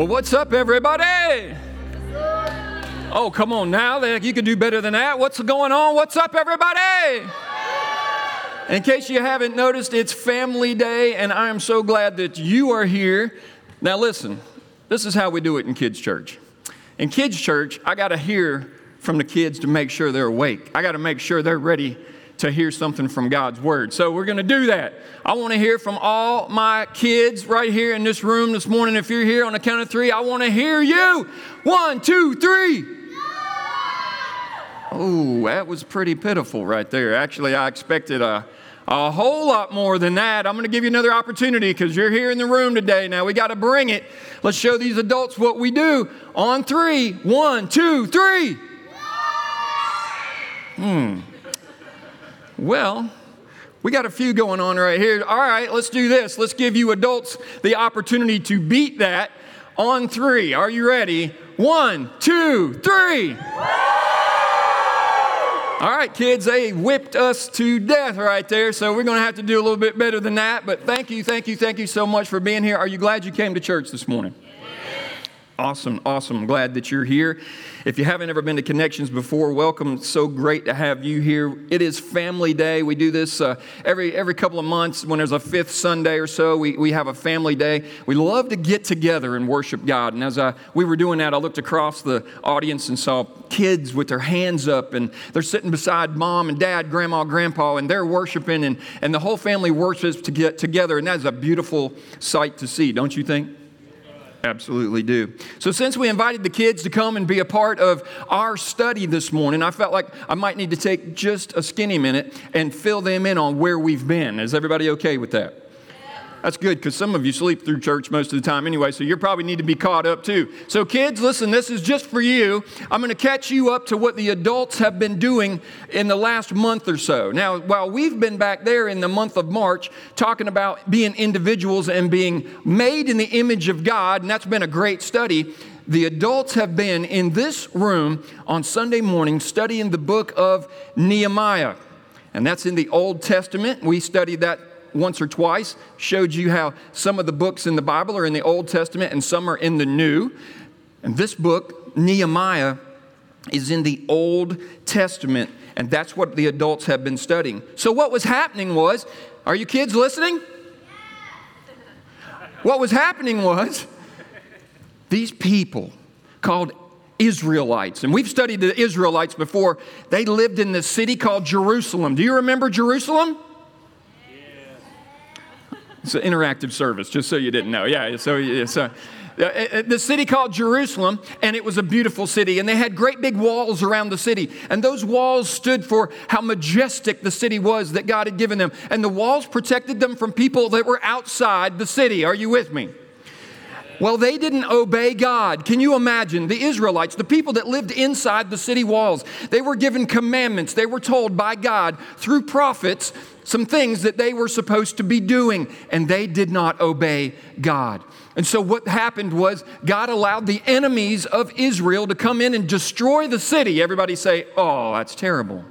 Well, what's up, everybody? Oh, come on now. You can do better than that. What's going on? What's up, everybody? In case you haven't noticed, it's Family Day, and I am so glad that you are here. Now, listen, this is how we do it in kids' church. In kids' church, I got to hear from the kids to make sure they're awake. I got to make sure they're ready to hear something from God's Word. So we're going to do that. I want to hear from all my kids right here in this room this morning. If you're here on the count of three, I want to hear you. One, two, three. Oh, that was pretty pitiful right there. Actually, I expected a, a whole lot more than that. I'm going to give you another opportunity because you're here in the room today. Now, we got to bring it. Let's show these adults what we do. On three. One, two, three. Hmm. Well, we got a few going on right here. All right, let's do this. Let's give you adults the opportunity to beat that on three. Are you ready? One, two, three. All right, kids, they whipped us to death right there, so we're going to have to do a little bit better than that. But thank you, thank you, thank you so much for being here. Are you glad you came to church this morning? Awesome, awesome. Glad that you're here. If you haven't ever been to Connections before, welcome. so great to have you here. It is Family Day. We do this uh, every every couple of months when there's a fifth Sunday or so. We, we have a family day. We love to get together and worship God. And as I, we were doing that, I looked across the audience and saw kids with their hands up, and they're sitting beside mom and dad, grandma, grandpa, and they're worshiping, and, and the whole family worships to get together. And that is a beautiful sight to see, don't you think? Absolutely do. So, since we invited the kids to come and be a part of our study this morning, I felt like I might need to take just a skinny minute and fill them in on where we've been. Is everybody okay with that? That's good because some of you sleep through church most of the time anyway, so you probably need to be caught up too. So, kids, listen, this is just for you. I'm going to catch you up to what the adults have been doing in the last month or so. Now, while we've been back there in the month of March talking about being individuals and being made in the image of God, and that's been a great study, the adults have been in this room on Sunday morning studying the book of Nehemiah. And that's in the Old Testament. We studied that once or twice, showed you how some of the books in the Bible are in the Old Testament and some are in the New. And this book, Nehemiah, is in the Old Testament, and that's what the adults have been studying. So, what was happening was, are you kids listening? What was happening was, these people called Israelites, and we've studied the Israelites before, they lived in this city called Jerusalem. Do you remember Jerusalem? It's an interactive service, just so you didn't know. Yeah, so, yeah, so uh, uh, the city called Jerusalem, and it was a beautiful city, and they had great big walls around the city. And those walls stood for how majestic the city was that God had given them. And the walls protected them from people that were outside the city. Are you with me? Well, they didn't obey God. Can you imagine the Israelites, the people that lived inside the city walls? They were given commandments. They were told by God through prophets some things that they were supposed to be doing, and they did not obey God. And so, what happened was God allowed the enemies of Israel to come in and destroy the city. Everybody say, Oh, that's terrible.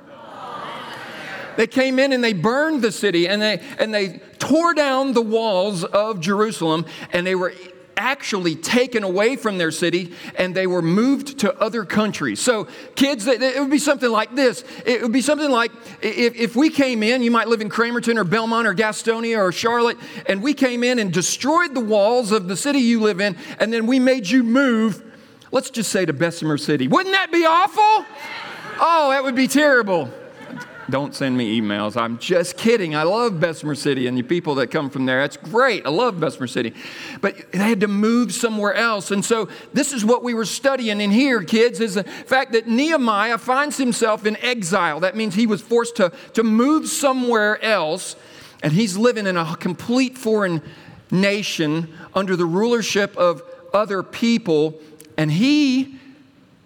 They came in and they burned the city and they, and they tore down the walls of Jerusalem and they were actually taken away from their city and they were moved to other countries. So, kids, it would be something like this. It would be something like if, if we came in, you might live in Cramerton or Belmont or Gastonia or Charlotte, and we came in and destroyed the walls of the city you live in, and then we made you move, let's just say to Bessemer City. Wouldn't that be awful? Oh, that would be terrible. Don't send me emails. I'm just kidding. I love Bessemer City and the people that come from there. That's great. I love Bessemer City. But they had to move somewhere else. And so this is what we were studying in here, kids, is the fact that Nehemiah finds himself in exile. That means he was forced to, to move somewhere else. And he's living in a complete foreign nation under the rulership of other people. And he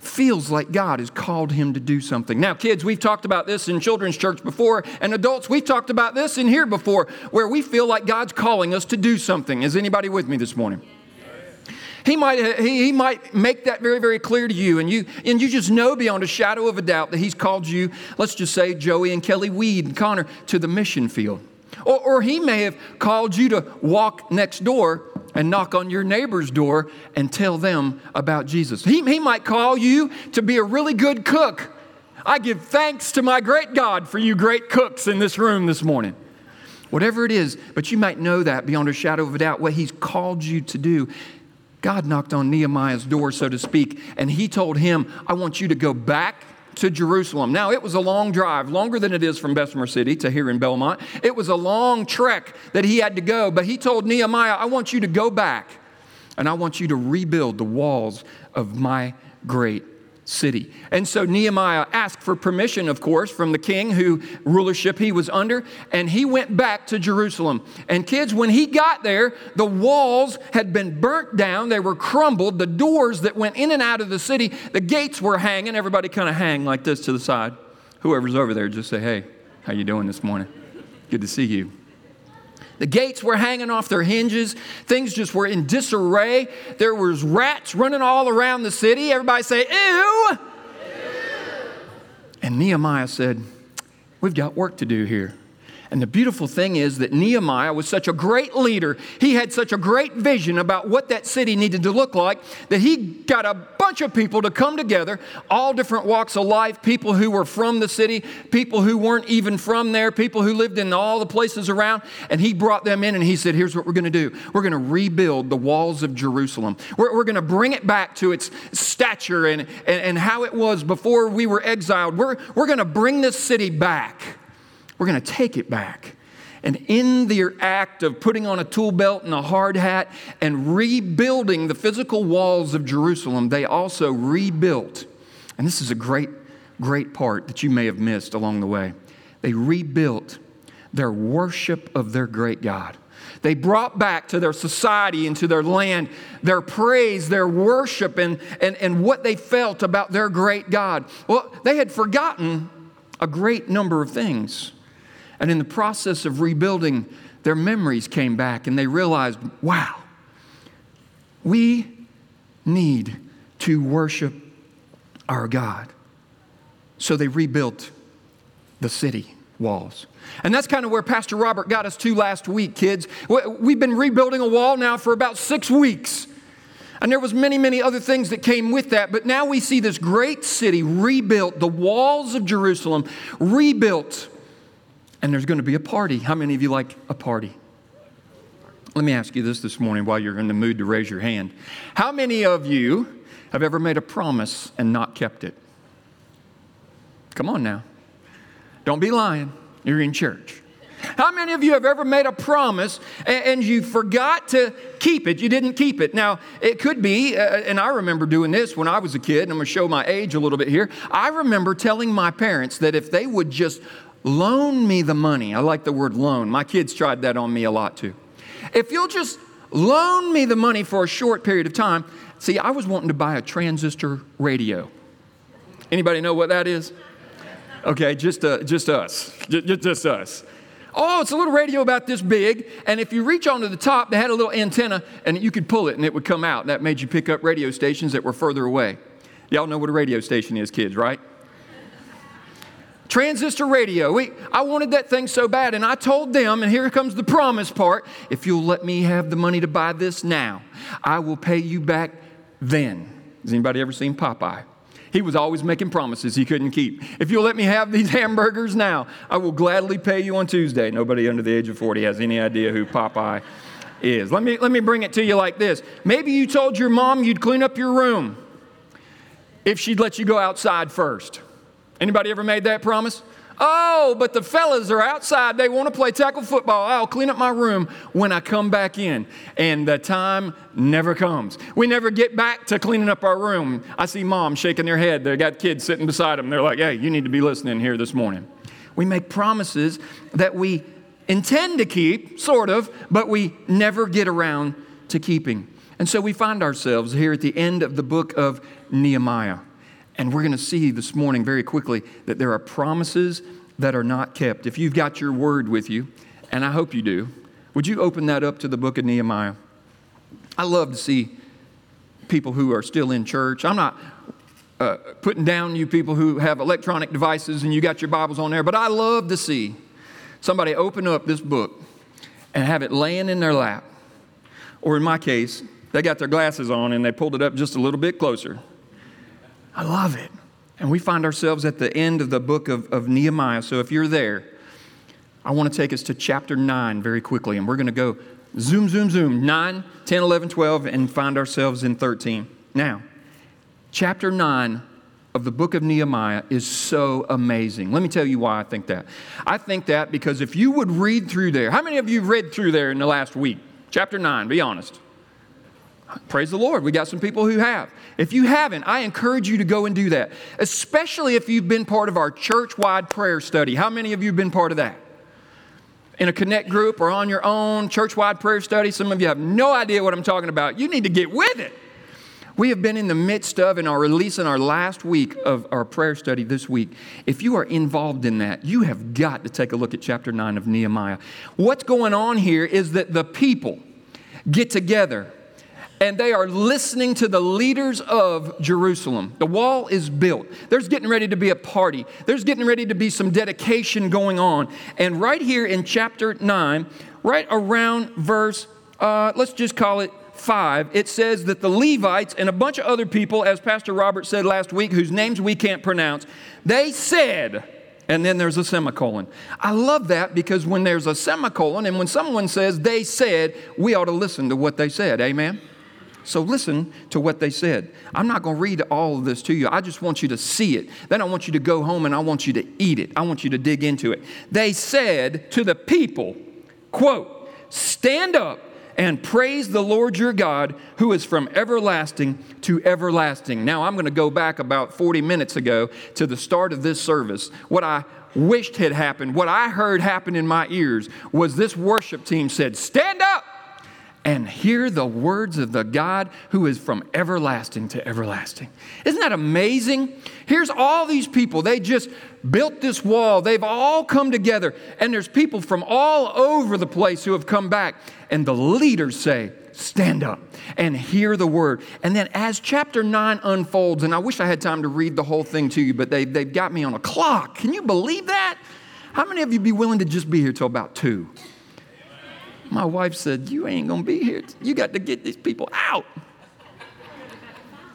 feels like God has called him to do something. Now, kids, we've talked about this in children's church before, and adults, we've talked about this in here before, where we feel like God's calling us to do something. Is anybody with me this morning? He might, he, he might make that very, very clear to you, and you, and you just know beyond a shadow of a doubt that He's called you, let's just say, Joey and Kelly Weed and Connor, to the mission field. Or, or He may have called you to walk next door and knock on your neighbor's door and tell them about Jesus. He, he might call you to be a really good cook. I give thanks to my great God for you great cooks in this room this morning. Whatever it is, but you might know that beyond a shadow of a doubt, what He's called you to do. God knocked on Nehemiah's door, so to speak, and He told him, I want you to go back to Jerusalem. Now, it was a long drive, longer than it is from Bessemer City to here in Belmont. It was a long trek that he had to go, but he told Nehemiah, I want you to go back and I want you to rebuild the walls of my great city. And so Nehemiah asked for permission, of course, from the king who rulership he was under, and he went back to Jerusalem. And kids, when he got there, the walls had been burnt down, they were crumbled, the doors that went in and out of the city, the gates were hanging. Everybody kind of hang like this to the side. Whoever's over there, just say, "Hey, how you doing this morning? Good to see you." The gates were hanging off their hinges. Things just were in disarray. There was rats running all around the city. Everybody say, ew. And Nehemiah said, We've got work to do here. And the beautiful thing is that Nehemiah was such a great leader. He had such a great vision about what that city needed to look like that he got a bunch of people to come together, all different walks of life, people who were from the city, people who weren't even from there, people who lived in all the places around. And he brought them in and he said, Here's what we're going to do we're going to rebuild the walls of Jerusalem. We're, we're going to bring it back to its stature and, and, and how it was before we were exiled. We're, we're going to bring this city back. We're going to take it back. And in their act of putting on a tool belt and a hard hat and rebuilding the physical walls of Jerusalem, they also rebuilt. And this is a great, great part that you may have missed along the way. They rebuilt their worship of their great God. They brought back to their society and to their land their praise, their worship, and, and, and what they felt about their great God. Well, they had forgotten a great number of things. And in the process of rebuilding, their memories came back and they realized, wow, we need to worship our God. So they rebuilt the city walls. And that's kind of where Pastor Robert got us to last week, kids. We've been rebuilding a wall now for about six weeks. And there was many, many other things that came with that. But now we see this great city rebuilt, the walls of Jerusalem rebuilt and there's going to be a party. How many of you like a party? Let me ask you this this morning while you're in the mood to raise your hand. How many of you have ever made a promise and not kept it? Come on now. Don't be lying. You're in church. How many of you have ever made a promise and you forgot to keep it? You didn't keep it. Now, it could be, uh, and I remember doing this when I was a kid, and I'm going to show my age a little bit here. I remember telling my parents that if they would just loan me the money. I like the word loan. My kids tried that on me a lot too. If you'll just loan me the money for a short period of time. See, I was wanting to buy a transistor radio. Anybody know what that is? Okay, just, uh, just us. Just, just us. Oh, it's a little radio about this big, and if you reach onto the top, they had a little antenna, and you could pull it, and it would come out. and That made you pick up radio stations that were further away. Y'all know what a radio station is, kids, right? Transistor radio. We, I wanted that thing so bad, and I told them, and here comes the promise part if you'll let me have the money to buy this now, I will pay you back then. Has anybody ever seen Popeye? He was always making promises he couldn't keep. If you'll let me have these hamburgers now, I will gladly pay you on Tuesday. Nobody under the age of 40 has any idea who Popeye is. Let me, let me bring it to you like this. Maybe you told your mom you'd clean up your room if she'd let you go outside first. Anybody ever made that promise? Oh, but the fellas are outside. They want to play tackle football. I'll clean up my room when I come back in. And the time never comes. We never get back to cleaning up our room. I see mom shaking their head. They got kids sitting beside them. They're like, hey, you need to be listening here this morning. We make promises that we intend to keep, sort of, but we never get around to keeping. And so we find ourselves here at the end of the book of Nehemiah. And we're going to see this morning very quickly that there are promises that are not kept. If you've got your word with you, and I hope you do, would you open that up to the book of Nehemiah? I love to see people who are still in church. I'm not uh, putting down you people who have electronic devices and you got your Bibles on there, but I love to see somebody open up this book and have it laying in their lap Or in my case, they got their glasses on and they pulled it up just a little bit closer. I love it. And we find ourselves at the end of the book of, of Nehemiah. So if you're there, I want to take us to chapter 9 very quickly. And we're going to go zoom, zoom, zoom 9, 10, 11, 12, and find ourselves in 13. Now, chapter 9 of the book of Nehemiah is so amazing. Let me tell you why I think that. I think that because if you would read through there, how many of you read through there in the last week? Chapter 9, be honest. Praise the Lord. We got some people who have. If you haven't, I encourage you to go and do that, especially if you've been part of our church wide prayer study. How many of you have been part of that? In a connect group or on your own church wide prayer study, some of you have no idea what I'm talking about. You need to get with it. We have been in the midst of and are releasing our last week of our prayer study this week. If you are involved in that, you have got to take a look at chapter 9 of Nehemiah. What's going on here is that the people get together and they are listening to the leaders of Jerusalem. The wall is built. There's getting ready to be a party. There's getting ready to be some dedication going on. And right here in chapter 9, right around verse, uh, let's just call it 5, it says that the Levites and a bunch of other people, as Pastor Robert said last week, whose names we can't pronounce, they said, and then there's a semicolon. I love that because when there's a semicolon and when someone says they said, we ought to listen to what they said. Amen? So listen to what they said. I'm not going to read all of this to you. I just want you to see it. Then I want you to go home and I want you to eat it. I want you to dig into it. They said to the people, quote, stand up and praise the Lord your God who is from everlasting to everlasting. Now I'm going to go back about 40 minutes ago to the start of this service. What I wished had happened, what I heard happen in my ears was this worship team said, stand up and hear the words of the God who is from everlasting to everlasting. Isn't that amazing? Here's all these people. They just built this wall. They've all come together, and there's people from all over the place who have come back. And the leaders say, Stand up and hear the word. And then, as chapter 9 unfolds, and I wish I had time to read the whole thing to you, but they, they've got me on a clock. Can you believe that? How many of you be willing to just be here till about 2? My wife said, You ain't gonna be here. You got to get these people out.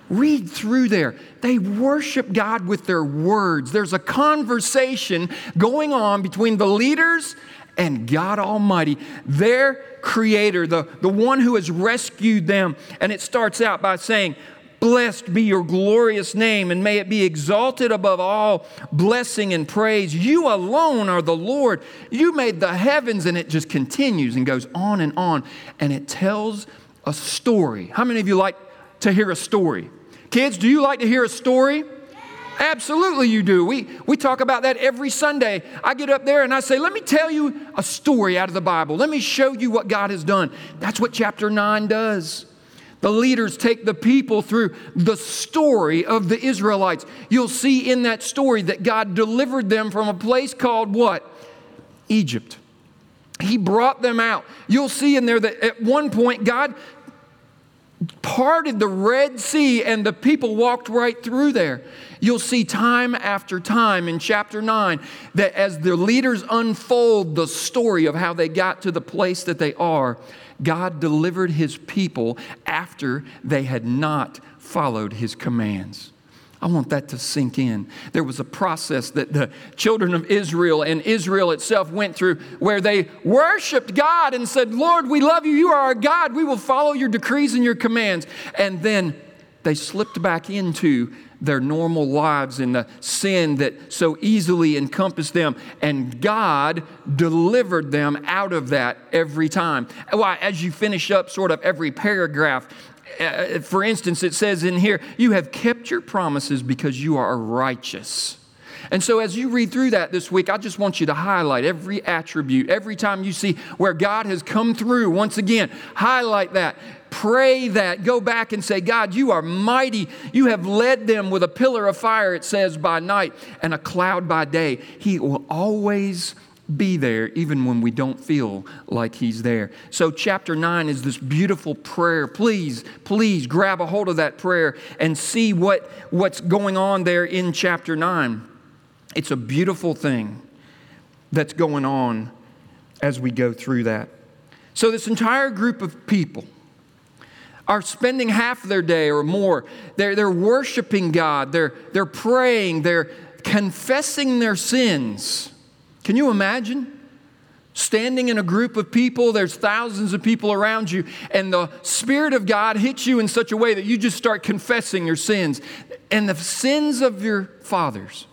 Read through there. They worship God with their words. There's a conversation going on between the leaders and God Almighty, their creator, the, the one who has rescued them. And it starts out by saying, Blessed be your glorious name, and may it be exalted above all blessing and praise. You alone are the Lord. You made the heavens, and it just continues and goes on and on. And it tells a story. How many of you like to hear a story? Kids, do you like to hear a story? Absolutely, you do. We, we talk about that every Sunday. I get up there and I say, Let me tell you a story out of the Bible. Let me show you what God has done. That's what chapter 9 does. The leaders take the people through the story of the Israelites. You'll see in that story that God delivered them from a place called what? Egypt. He brought them out. You'll see in there that at one point God parted the Red Sea and the people walked right through there. You'll see time after time in chapter 9 that as the leaders unfold the story of how they got to the place that they are, God delivered his people after they had not followed his commands. I want that to sink in. There was a process that the children of Israel and Israel itself went through where they worshiped God and said, Lord, we love you. You are our God. We will follow your decrees and your commands. And then they slipped back into their normal lives and the sin that so easily encompassed them. And God delivered them out of that every time. Well, as you finish up sort of every paragraph, uh, for instance, it says in here, You have kept your promises because you are righteous. And so, as you read through that this week, I just want you to highlight every attribute. Every time you see where God has come through, once again, highlight that. Pray that. Go back and say, God, you are mighty. You have led them with a pillar of fire, it says, by night and a cloud by day. He will always be there even when we don't feel like he's there. So, chapter 9 is this beautiful prayer. Please, please grab a hold of that prayer and see what, what's going on there in chapter 9. It's a beautiful thing that's going on as we go through that. So, this entire group of people are spending half their day or more. They're, they're worshiping God, they're, they're praying, they're confessing their sins. Can you imagine? Standing in a group of people, there's thousands of people around you, and the Spirit of God hits you in such a way that you just start confessing your sins and the sins of your fathers.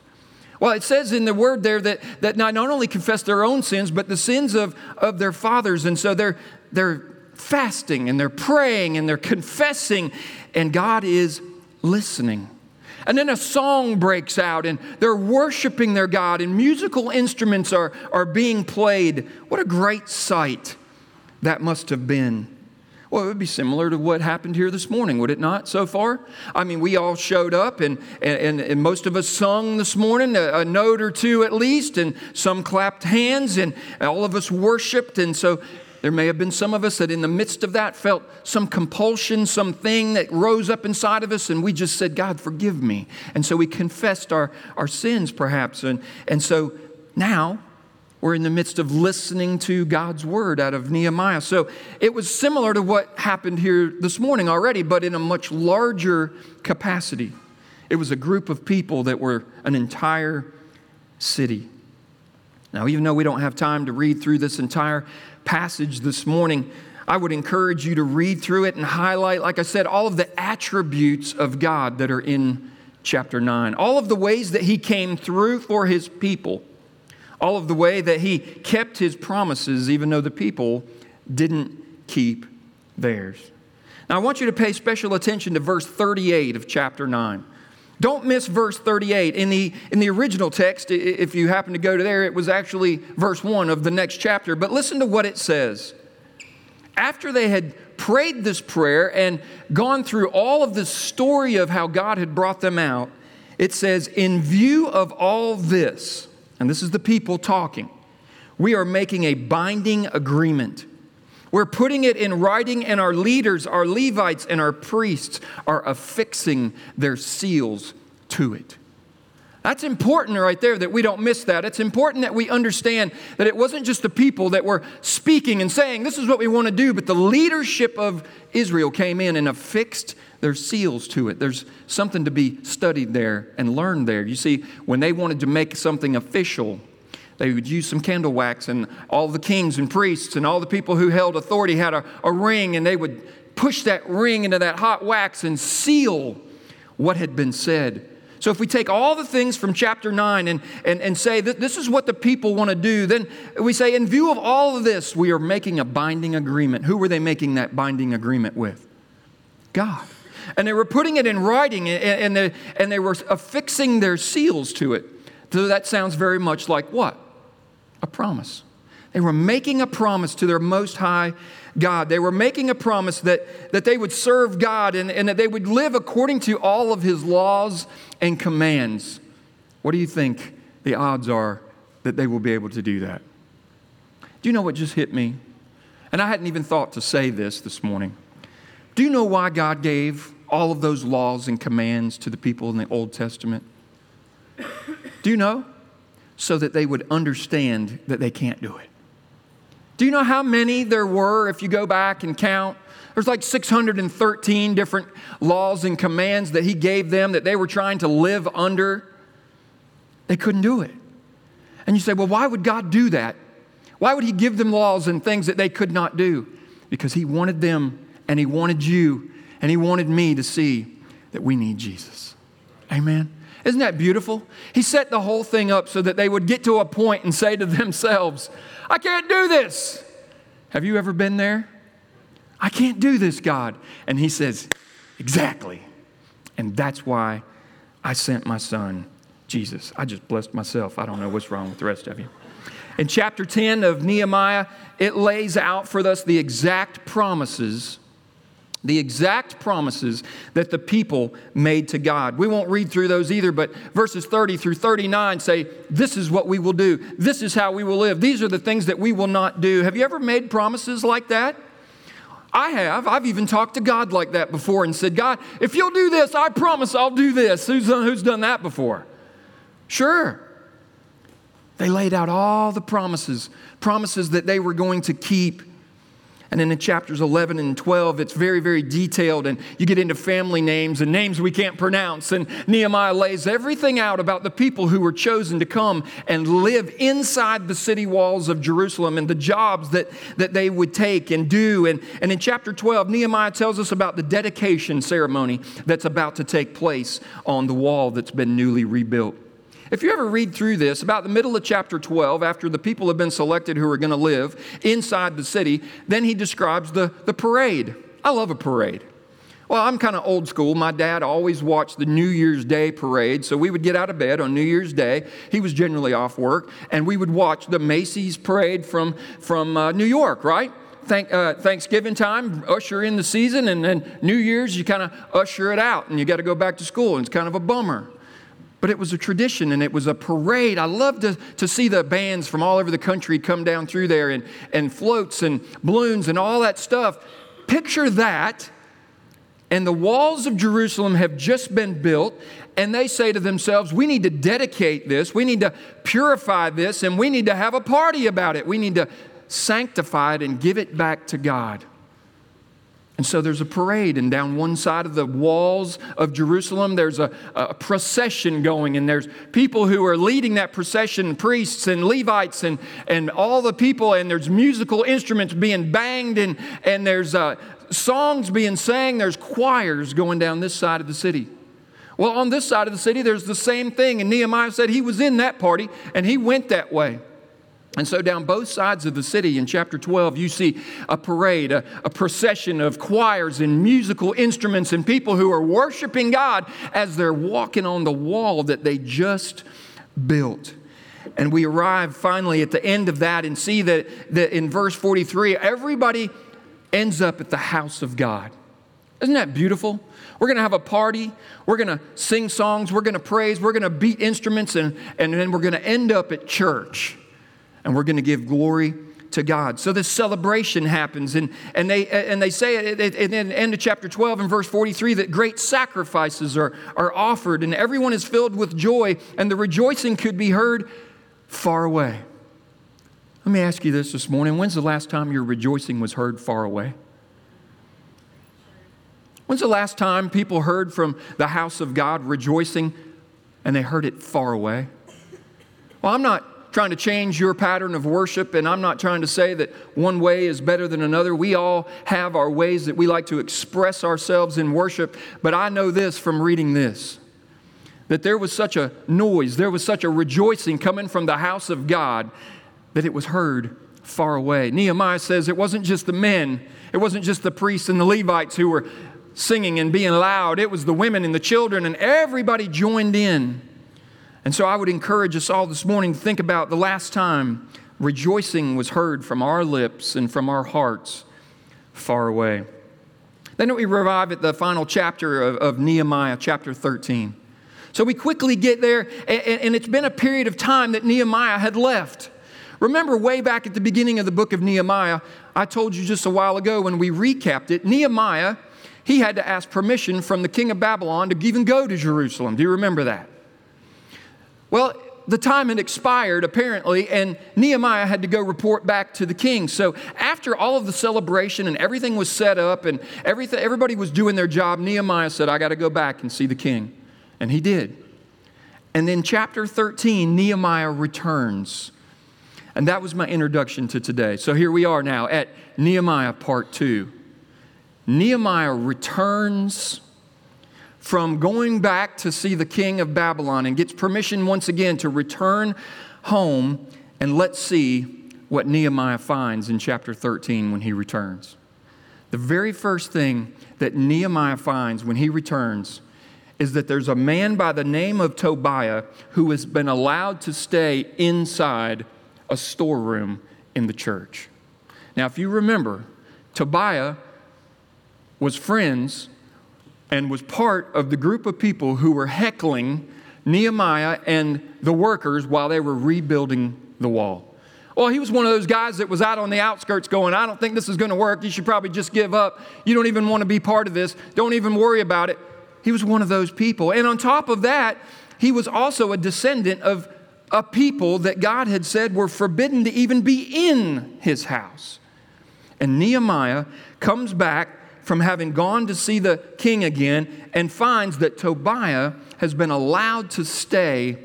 Well, it says in the word there that, that not, only confess their own sins, but the sins of, of their fathers. And so they're, they're fasting and they're praying and they're confessing, and God is listening. And then a song breaks out, and they're worshiping their God, and musical instruments are, are being played. What a great sight that must have been. Well, it would be similar to what happened here this morning, would it not, so far? I mean, we all showed up, and, and, and most of us sung this morning, a, a note or two at least, and some clapped hands, and all of us worshiped. And so there may have been some of us that in the midst of that felt some compulsion, something that rose up inside of us, and we just said, God, forgive me. And so we confessed our, our sins, perhaps. And, and so now we're in the midst of listening to God's word out of Nehemiah. So it was similar to what happened here this morning already, but in a much larger capacity. It was a group of people that were an entire city. Now, even though we don't have time to read through this entire passage this morning, I would encourage you to read through it and highlight, like I said, all of the attributes of God that are in chapter 9, all of the ways that He came through for His people, all of the way that He kept His promises, even though the people didn't keep theirs. Now, I want you to pay special attention to verse 38 of chapter 9. Don't miss verse 38. In the, in the original text, if you happen to go to there, it was actually verse 1 of the next chapter. But listen to what it says. After they had prayed this prayer and gone through all of the story of how God had brought them out, it says, In view of all this, and this is the people talking, we are making a binding agreement we're putting it in writing, and our leaders, our Levites, and our priests are affixing their seals to it. That's important right there that we don't miss that. It's important that we understand that it wasn't just the people that were speaking and saying, This is what we want to do, but the leadership of Israel came in and affixed their seals to it. There's something to be studied there and learned there. You see, when they wanted to make something official, they would use some candle wax, and all the kings and priests and all the people who held authority had a, a ring, and they would push that ring into that hot wax and seal what had been said. So, if we take all the things from chapter 9 and, and, and say that this is what the people want to do, then we say, in view of all of this, we are making a binding agreement. Who were they making that binding agreement with? God. And they were putting it in writing and, and, they, and they were affixing their seals to it. So that sounds very much like what? A promise. They were making a promise to their Most High God. They were making a promise that, that they would serve God and, and that they would live according to all of His laws and commands. What do you think the odds are that they will be able to do that? Do you know what just hit me? And I hadn't even thought to say this this morning. Do you know why God gave all of those laws and commands to the people in the Old Testament? Do you know? So that they would understand that they can't do it. Do you know how many there were if you go back and count? There's like 613 different laws and commands that he gave them that they were trying to live under. They couldn't do it. And you say, well, why would God do that? Why would he give them laws and things that they could not do? Because he wanted them and he wanted you and he wanted me to see that we need Jesus. Amen. Isn't that beautiful? He set the whole thing up so that they would get to a point and say to themselves, I can't do this. Have you ever been there? I can't do this, God. And he says, Exactly. And that's why I sent my son, Jesus. I just blessed myself. I don't know what's wrong with the rest of you. In chapter 10 of Nehemiah, it lays out for us the exact promises the exact promises that the people made to God. We won't read through those either, but verses 30 through 39 say, This is what we will do. This is how we will live. These are the things that we will not do. Have you ever made promises like that? I have. I've even talked to God like that before and said, God, if you'll do this, I promise I'll do this. Who's done, who's done that before? Sure. They laid out all the promises, promises that they were going to keep And then in chapters 11 and 12, it's very, very detailed, and you get into family names and names we can't pronounce. And Nehemiah lays everything out about the people who were chosen to come and live inside the city walls of Jerusalem and the jobs that, that they would take and do. And, and in chapter 12, Nehemiah tells us about the dedication ceremony that's about to take place on the wall that's been newly rebuilt. If you ever read through this, about the middle of chapter 12, after the people have been selected who are going to live inside the city, then he describes the, the parade. I love a parade. Well, I'm kind of old school. My dad always watched the New Year's Day parade. So we would get out of bed on New Year's Day. He was generally off work. And we would watch the Macy's parade from, from uh, New York, right? Thank, uh, Thanksgiving time, usher in the season. And then New Year's, you kind of usher it out. And you got to go back to school. And it's kind of a bummer but it was a tradition and it was a parade. I love to, to see the bands from all over the country come down through there and, and floats and balloons and all that stuff. Picture that, and the walls of Jerusalem have just been built, and they say to themselves, We need to dedicate this, we need to purify this, and we need to have a party about it. We need to sanctify it and give it back to God. And so there's a parade, and down one side of the walls of Jerusalem, there's a, a, procession going, and there's people who are leading that procession priests and Levites and, and all the people, and there's musical instruments being banged, and, and there's uh, songs being sang, there's choirs going down this side of the city. Well, on this side of the city, there's the same thing, and Nehemiah said he was in that party, and he went that way. And so, down both sides of the city in chapter 12, you see a parade, a, a, procession of choirs and musical instruments and people who are worshiping God as they're walking on the wall that they just built. And we arrive finally at the end of that and see that, that in verse 43, everybody ends up at the house of God. Isn't that beautiful? We're going to have a party. We're going to sing songs. We're going to praise. We're going to beat instruments. And, and then we're going to end up at church and we're going to give glory to God. So this celebration happens, and, and, they, and they say at the end of chapter 12 and verse 43 that great sacrifices are, are offered, and everyone is filled with joy, and the rejoicing could be heard far away. Let me ask you this this morning. When's the last time your rejoicing was heard far away? When's the last time people heard from the house of God rejoicing and they heard it far away? Well, I'm not trying to change your pattern of worship, and I'm not trying to say that one way is better than another. We all have our ways that we like to express ourselves in worship, but I know this from reading this that there was such a noise, there was such a rejoicing coming from the house of God that it was heard far away. Nehemiah says it wasn't just the men, it wasn't just the priests and the Levites who were singing and being loud, it was the women and the children, and everybody joined in. And so I would encourage us all this morning to think about the last time rejoicing was heard from our lips and from our hearts far away. Then we arrive at the final chapter of, of Nehemiah, chapter 13. So we quickly get there, and, and it's been a period of time that Nehemiah had left. Remember, way back at the beginning of the book of Nehemiah, I told you just a while ago when we recapped it, Nehemiah, he had to ask permission from the king of Babylon to even go to Jerusalem. Do you remember that? Well, the time had expired apparently, and Nehemiah had to go report back to the king. So after all of the celebration and everything was set up and everything, everybody was doing their job, Nehemiah said, I got to go back and see the king. And he did. And then chapter 13, Nehemiah returns. And that was my introduction to today. So here we are now at Nehemiah part two. Nehemiah returns from going back to see the king of Babylon and gets permission once again to return home. And let's see what Nehemiah finds in chapter 13 when he returns. The very first thing that Nehemiah finds when he returns is that there's a man by the name of Tobiah who has been allowed to stay inside a storeroom in the church. Now, if you remember, Tobiah was friends and was part of the group of people who were heckling Nehemiah and the workers while they were rebuilding the wall. Well, he was one of those guys that was out on the outskirts going, I don't think this is going to work. You should probably just give up. You don't even want to be part of this. Don't even worry about it. He was one of those people. And on top of that, he was also a descendant of a people that God had said were forbidden to even be in his house. And Nehemiah comes back from having gone to see the king again and finds that Tobiah has been allowed to stay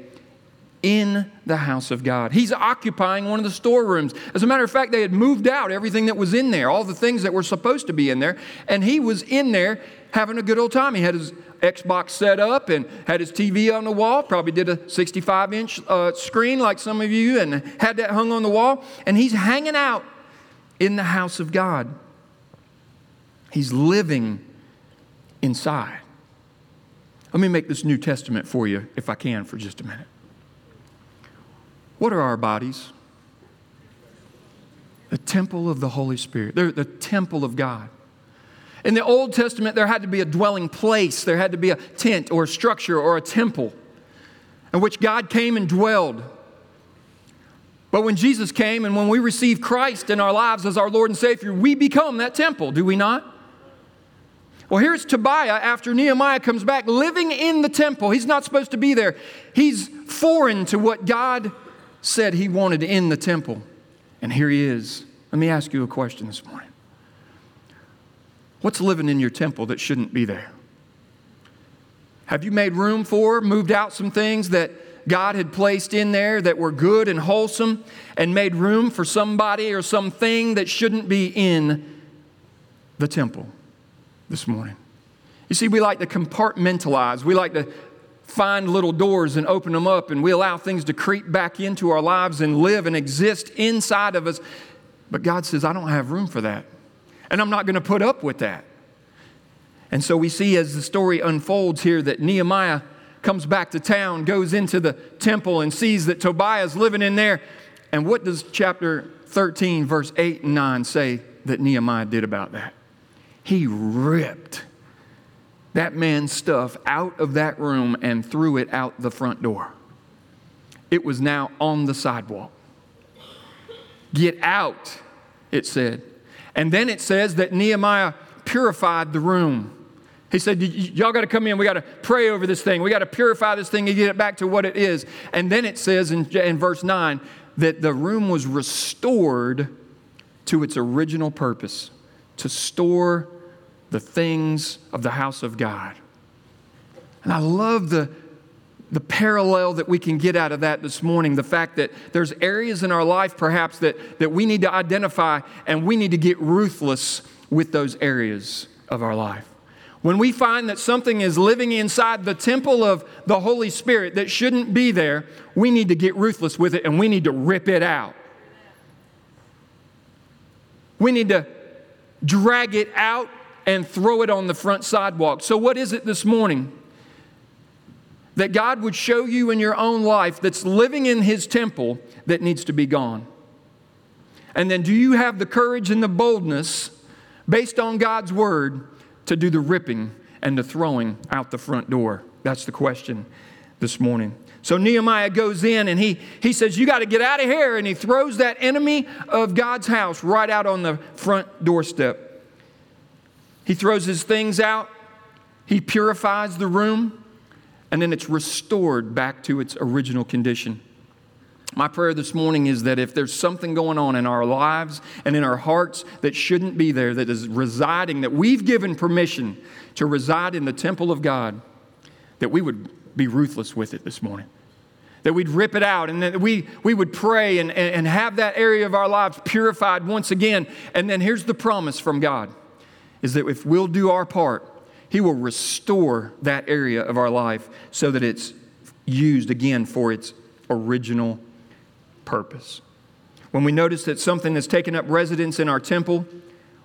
in the house of God. He's occupying one of the storerooms. As a matter of fact, they had moved out everything that was in there, all the things that were supposed to be in there, and he was in there having a good old time. He had his Xbox set up and had his TV on the wall, probably did a 65 inch uh, screen like some of you, and had that hung on the wall, and he's hanging out in the house of God. He's living inside. Let me make this New Testament for you, if I can, for just a minute. What are our bodies? The temple of the Holy Spirit. They're the temple of God. In the Old Testament, there had to be a dwelling place, there had to be a tent or a structure or a temple in which God came and dwelled. But when Jesus came and when we receive Christ in our lives as our Lord and Savior, we become that temple, do we not? Well, here's Tobiah after Nehemiah comes back living in the temple. He's not supposed to be there. He's foreign to what God said he wanted in the temple. And here he is. Let me ask you a question this morning. What's living in your temple that shouldn't be there? Have you made room for, moved out some things that God had placed in there that were good and wholesome and made room for somebody or something that shouldn't be in the temple this morning? You see, we like to compartmentalize. We like to find little doors and open them up, and we allow things to creep back into our lives and live and exist inside of us. But God says, I don't have room for that. And I'm not going to put up with that. And so we see as the story unfolds here that Nehemiah comes back to town, goes into the temple, and sees that Tobiah is living in there. And what does chapter 13, verse 8 and 9 say that Nehemiah did about that? He ripped that man's stuff out of that room and threw it out the front door. It was now on the sidewalk. Get out, it said. And then it says that Nehemiah purified the room. He said, Y'all got to come in. We got to pray over this thing. We got to purify this thing and get it back to what it is. And then it says in, in verse 9 that the room was restored to its original purpose to store the things of the house of God. And I love the, the parallel that we can get out of that this morning the fact that there's areas in our life perhaps that, that we need to identify and we need to get ruthless with those areas of our life. When we find that something is living inside the temple of the Holy Spirit that shouldn't be there, we need to get ruthless with it and we need to rip it out. We need to drag it out and throw it on the front sidewalk. So, what is it this morning? that God would show you in your own life that's living in His temple that needs to be gone? And then, do you have the courage and the boldness, based on God's word, to do the ripping and the throwing out the front door? That's the question this morning. So Nehemiah goes in and he, he says, You got to get out of here. And he throws that enemy of God's house right out on the front doorstep. He throws his things out, he purifies the room and then it's restored back to its original condition. My prayer this morning is that if there's something going on in our lives and in our hearts that shouldn't be there, that is residing, that we've given permission to reside in the temple of God, that we would be ruthless with it this morning. That we'd rip it out and that we, we would pray and, and have that area of our lives purified once again. And then here's the promise from God is that if we'll do our part, he will restore that area of our life so that it's used again for its original purpose. When we notice that something has taken up residence in our temple,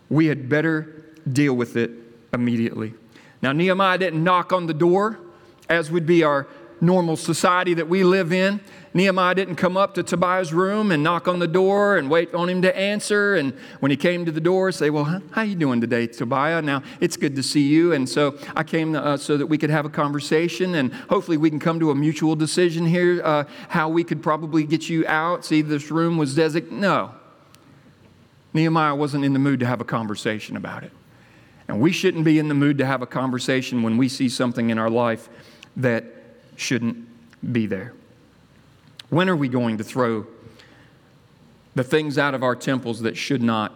we had better deal with it immediately. Now, Nehemiah didn't knock on the door, as would be our normal society that we live in. Nehemiah didn't come up to Tobiah's room and knock on the door and wait on him to answer. And when he came to the door, say, "Well, how you doing today, Tobiah? Now it's good to see you." And so I came uh, so that we could have a conversation and hopefully we can come to a mutual decision here. Uh, how we could probably get you out. See, this room was designated. No, Nehemiah wasn't in the mood to have a conversation about it. And we shouldn't be in the mood to have a conversation when we see something in our life that shouldn't be there. When are we going to throw the things out of our temples that should not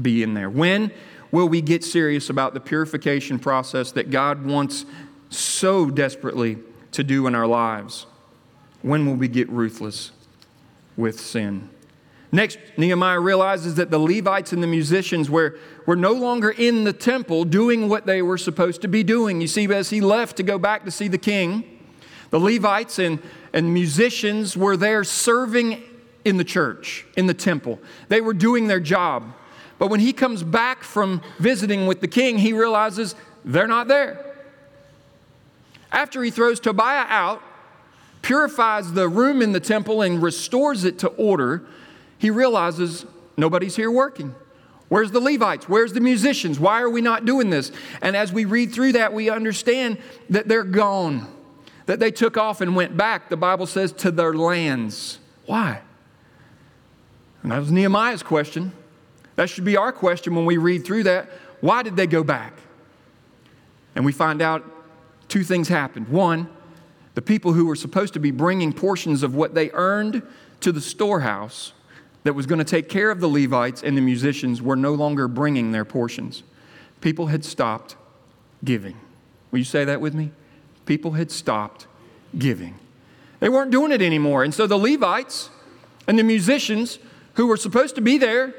be in there? When will we get serious about the purification process that God wants so desperately to do in our lives? When will we get ruthless with sin? Next, Nehemiah realizes that the Levites and the musicians were, were no longer in the temple doing what they were supposed to be doing. You see, as he left to go back to see the king, the Levites and, and musicians were there serving in the church, in the temple. They were doing their job. But when he comes back from visiting with the king, he realizes they're not there. After he throws Tobiah out, purifies the room in the temple, and restores it to order, he realizes nobody's here working. Where's the Levites? Where's the musicians? Why are we not doing this? And as we read through that, we understand that they're gone, that they took off and went back, the Bible says, to their lands. Why? And that was Nehemiah's question. That should be our question when we read through that. Why did they go back? And we find out two things happened. One, the people who were supposed to be bringing portions of what they earned to the storehouse that was going to take care of the Levites and the musicians were no longer bringing their portions. People had stopped giving. Will you say that with me? People had stopped giving. They weren't doing it anymore. And so the Levites and the musicians who were supposed to be there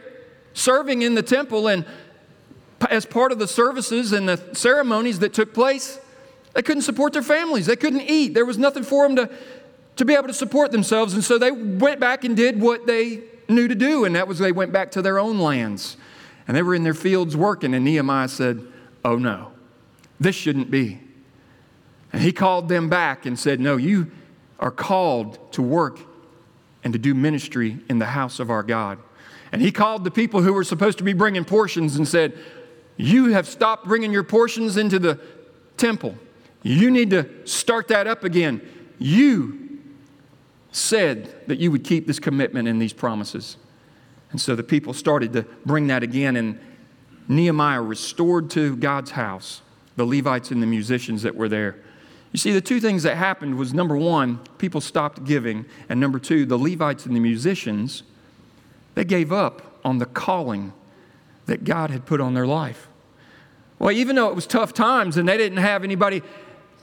serving in the temple and as part of the services and the ceremonies that took place, they couldn't support their families. They couldn't eat. There was nothing for them to, to be able to support themselves. And so they went back and did what they knew to do, and that was they went back to their own lands. And they were in their fields working, and Nehemiah said, Oh no, this shouldn't be. And he called them back and said, No, you are called to work and to do ministry in the house of our God. And he called the people who were supposed to be bringing portions and said, You have stopped bringing your portions into the temple. You need to start that up again. You said that you would keep this commitment and these promises. And so the people started to bring that again, and Nehemiah restored to God's house the Levites and the musicians that were there. You see, the two things that happened was number one, people stopped giving, and number two, the Levites and the musicians, they gave up on the calling that God had put on their life. Well, even though it was tough times and they didn't have anybody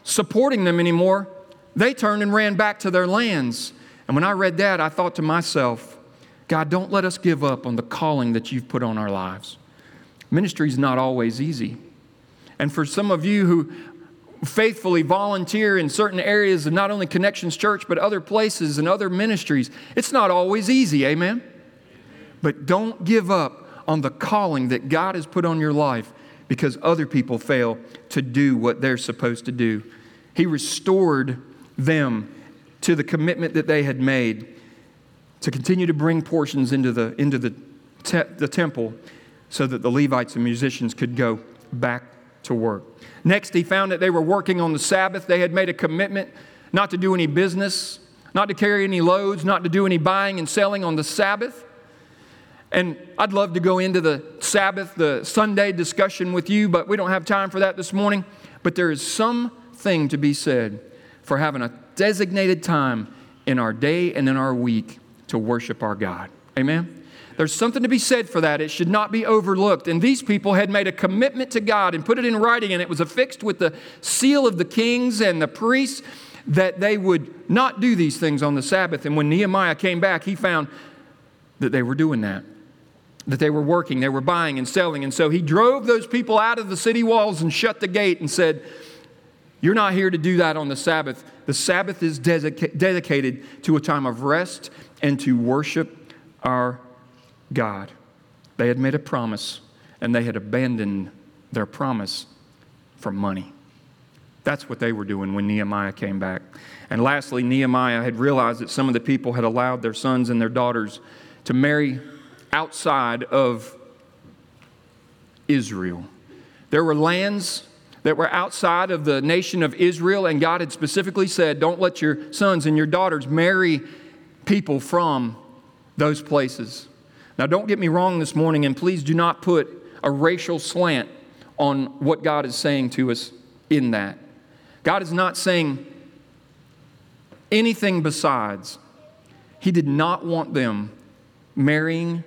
supporting them anymore, they turned and ran back to their lands. And when I read that, I thought to myself, God, don't let us give up on the calling that you've put on our lives. Ministry is not always easy. And for some of you who faithfully volunteer in certain areas of not only Connections Church, but other places and other ministries, it's not always easy, amen? But don't give up on the calling that God has put on your life because other people fail to do what they're supposed to do. He restored them to the commitment that they had made to continue to bring portions into the, into the, te- the temple so that the Levites and musicians could go back to work. Next, he found that they were working on the Sabbath. They had made a commitment not to do any business, not to carry any loads, not to do any buying and selling on the Sabbath. And I'd love to go into the Sabbath, the Sunday discussion with you, but we don't have time for that this morning. But there is something to be said for having a designated time in our day and in our week to worship our God. Amen? There's something to be said for that. It should not be overlooked. And these people had made a commitment to God and put it in writing, and it was affixed with the seal of the kings and the priests that they would not do these things on the Sabbath. And when Nehemiah came back, he found that they were doing that that they were working, they were buying and selling. And so he drove those people out of the city walls and shut the gate and said, You're not here to do that on the Sabbath. The Sabbath is dedica- dedicated to a time of rest and to worship our God. They had made a promise and they had abandoned their promise for money. That's what they were doing when Nehemiah came back. And lastly, Nehemiah had realized that some of the people had allowed their sons and their daughters to marry outside of Israel. There were lands that were outside of the nation of Israel, and God had specifically said, Don't let your sons and your daughters marry people from those places. Now, don't get me wrong this morning, and please do not put a racial slant on what God is saying to us in that. God is not saying anything besides. He did not want them marrying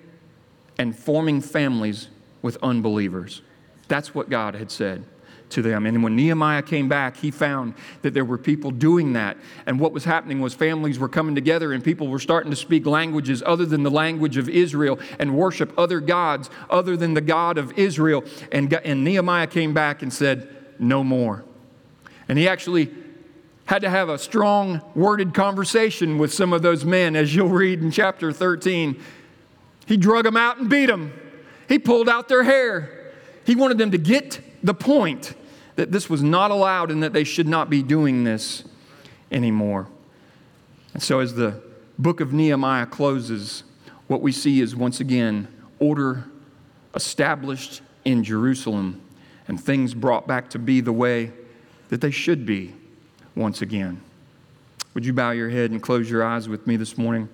and forming families with unbelievers. That's what God had said to them. And when Nehemiah came back, he found that there were people doing that. And what was happening was families were coming together and people were starting to speak languages other than the language of Israel and worship other gods other than the God of Israel. And, and Nehemiah came back and said, No more. And he actually had to have a strong worded conversation with some of those men, as you'll read in chapter 13. He drug them out and beat them. He pulled out their hair. He wanted them to get the point that this was not allowed and that they should not be doing this anymore. And so, as the book of Nehemiah closes, what we see is once again order established in Jerusalem and things brought back to be the way that they should be once again. Would you bow your head and close your eyes with me this morning?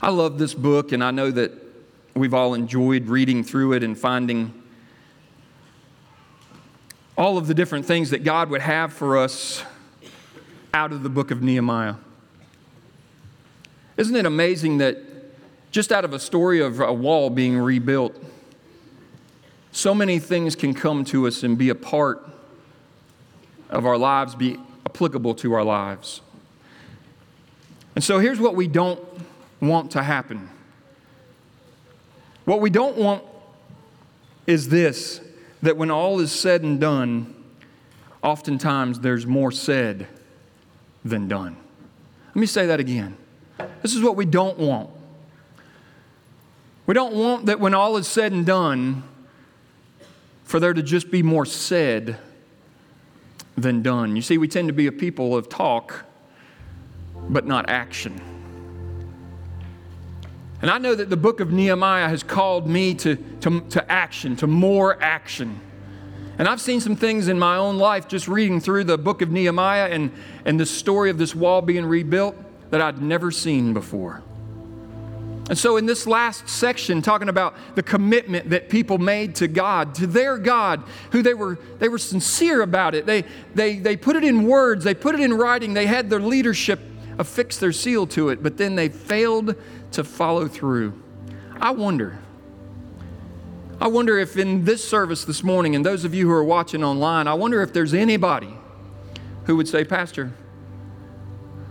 I love this book, and I know that we've all enjoyed reading through it and finding all of the different things that God would have for us out of the book of Nehemiah. Isn't it amazing that just out of a story of a wall being rebuilt, so many things can come to us and be a part of our lives, be applicable to our lives. And so here's what we don't want to happen. What we don't want is this that when all is said and done, oftentimes there's more said than done. Let me say that again. This is what we don't want. We don't want that when all is said and done, for there to just be more said than done. You see, we tend to be a people of talk, but not action. And I know that the book of Nehemiah has called me to, to, to action, to more action. And I've seen some things in my own life just reading through the book of Nehemiah and, and the story of this wall being rebuilt that I'd never seen before. And so, in this last section, talking about the commitment that people made to God, to their God, who they were, they were sincere about it. They, they, they put it in words, they put it in writing, they had their leadership affix their seal to it, but then they failed to follow through. I wonder. I wonder if in this service this morning, and those of you who are watching online, I wonder if there's anybody who would say, Pastor,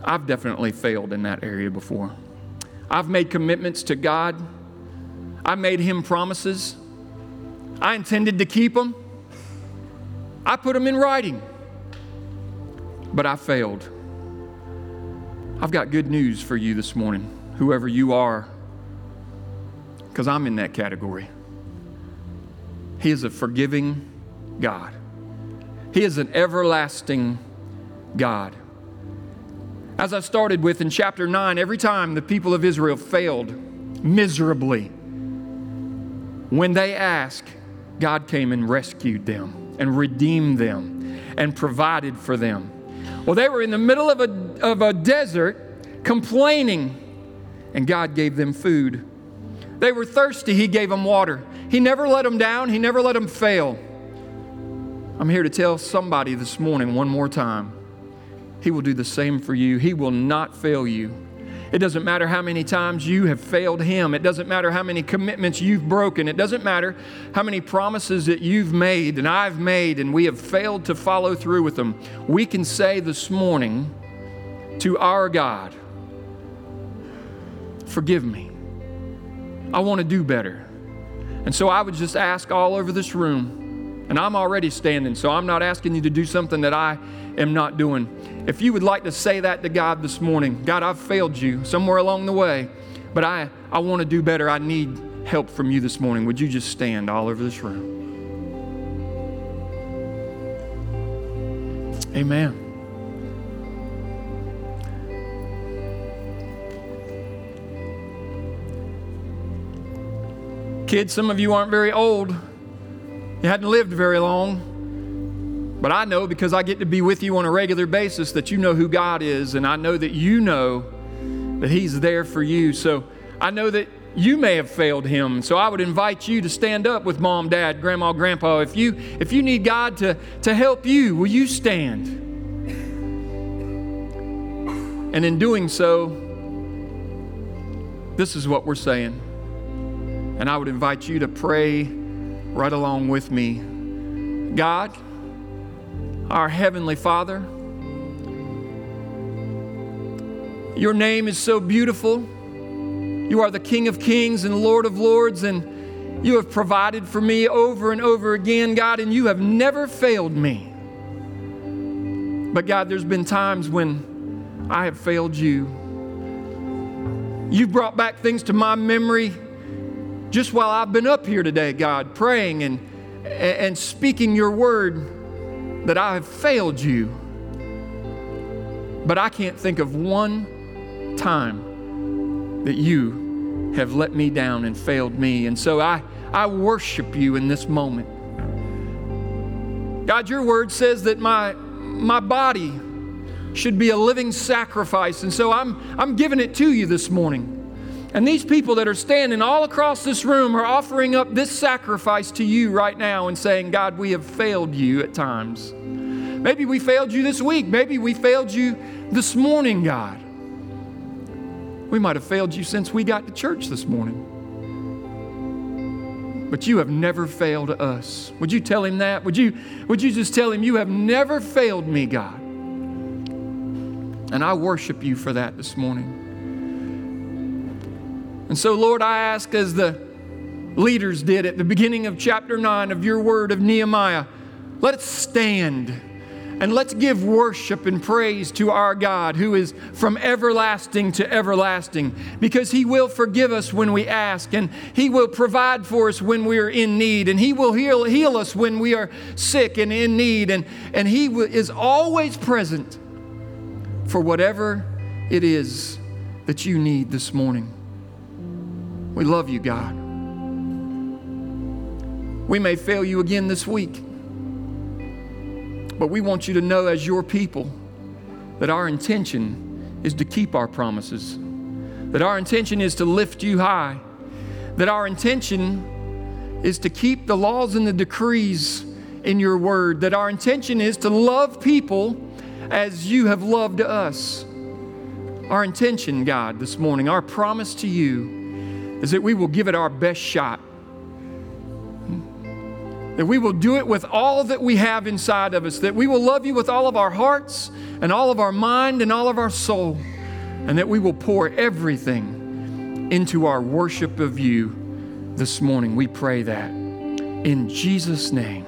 I've definitely failed in that area before. I've made commitments to God, I made Him promises, I intended to keep them, I put them in writing, but I failed. I've got good news for you this morning whoever you are, because I'm in that category. He is a forgiving God, He is an everlasting God. As I started with in chapter 9, every time the people of Israel failed miserably, when they asked, God came and rescued them and redeemed them and provided for them. Well, they were in the middle of a, of a desert complaining and God gave them food. They were thirsty, He gave them water. He never let them down, He never let them fail. I'm here to tell somebody this morning one more time He will do the same for you. He will not fail you. It doesn't matter how many times you have failed Him. It doesn't matter how many commitments you've broken. It doesn't matter how many promises that you've made and I've made and we have failed to follow through with them. We can say this morning to our God, Forgive me. I want to do better. And so I would just ask all over this room, and I'm already standing, so I'm not asking you to do something that I am not doing. If you would like to say that to God this morning, God, I've failed you somewhere along the way, but I, I want to do better. I need help from you this morning. Would you just stand all over this room? Amen. Kids, some of you aren't very old. You hadn't lived very long. But I know because I get to be with you on a regular basis that you know who God is, and I know that you know that He's there for you. So I know that you may have failed him. So I would invite you to stand up with mom, dad, grandma, grandpa. If you if you need God to, to help you, will you stand? And in doing so, this is what we're saying. And I would invite you to pray right along with me. God, our Heavenly Father, your name is so beautiful. You are the King of Kings and Lord of Lords, and you have provided for me over and over again, God, and you have never failed me. But God, there's been times when I have failed you. You've brought back things to my memory just while I've been up here today, God, praying and, and speaking your word that I have failed you. But I can't think of one time that you have let me down and failed me. And so I, I worship you in this moment. God, your word says that my, my body should be a living sacrifice. And so I'm, I'm giving it to you this morning. And these people that are standing all across this room are offering up this sacrifice to you right now and saying, God, we have failed you at times. Maybe we failed you this week. Maybe we failed you this morning, God. We might have failed you since we got to church this morning. But you have never failed us. Would you tell him that? Would you, would you just tell him, You have never failed me, God? And I worship you for that this morning. And so, Lord, I ask as the leaders did at the beginning of chapter 9 of your word of Nehemiah, let us stand and let's give worship and praise to our God who is from everlasting to everlasting because He will forgive us when we ask and He will provide for us when we are in need and He will heal, heal us when we are sick and in need and, and He is always present for whatever it is that you need this morning. We love you, God. We may fail you again this week, but we want you to know, as your people, that our intention is to keep our promises, that our intention is to lift you high, that our intention is to keep the laws and the decrees in your word, that our intention is to love people as you have loved us. Our intention, God, this morning, our promise to you is that we will give it our best shot. That we will do it with all that we have inside of us. That we will love you with all of our hearts and all of our mind and all of our soul. And that we will pour everything into our worship of you this morning. We pray that in Jesus' name.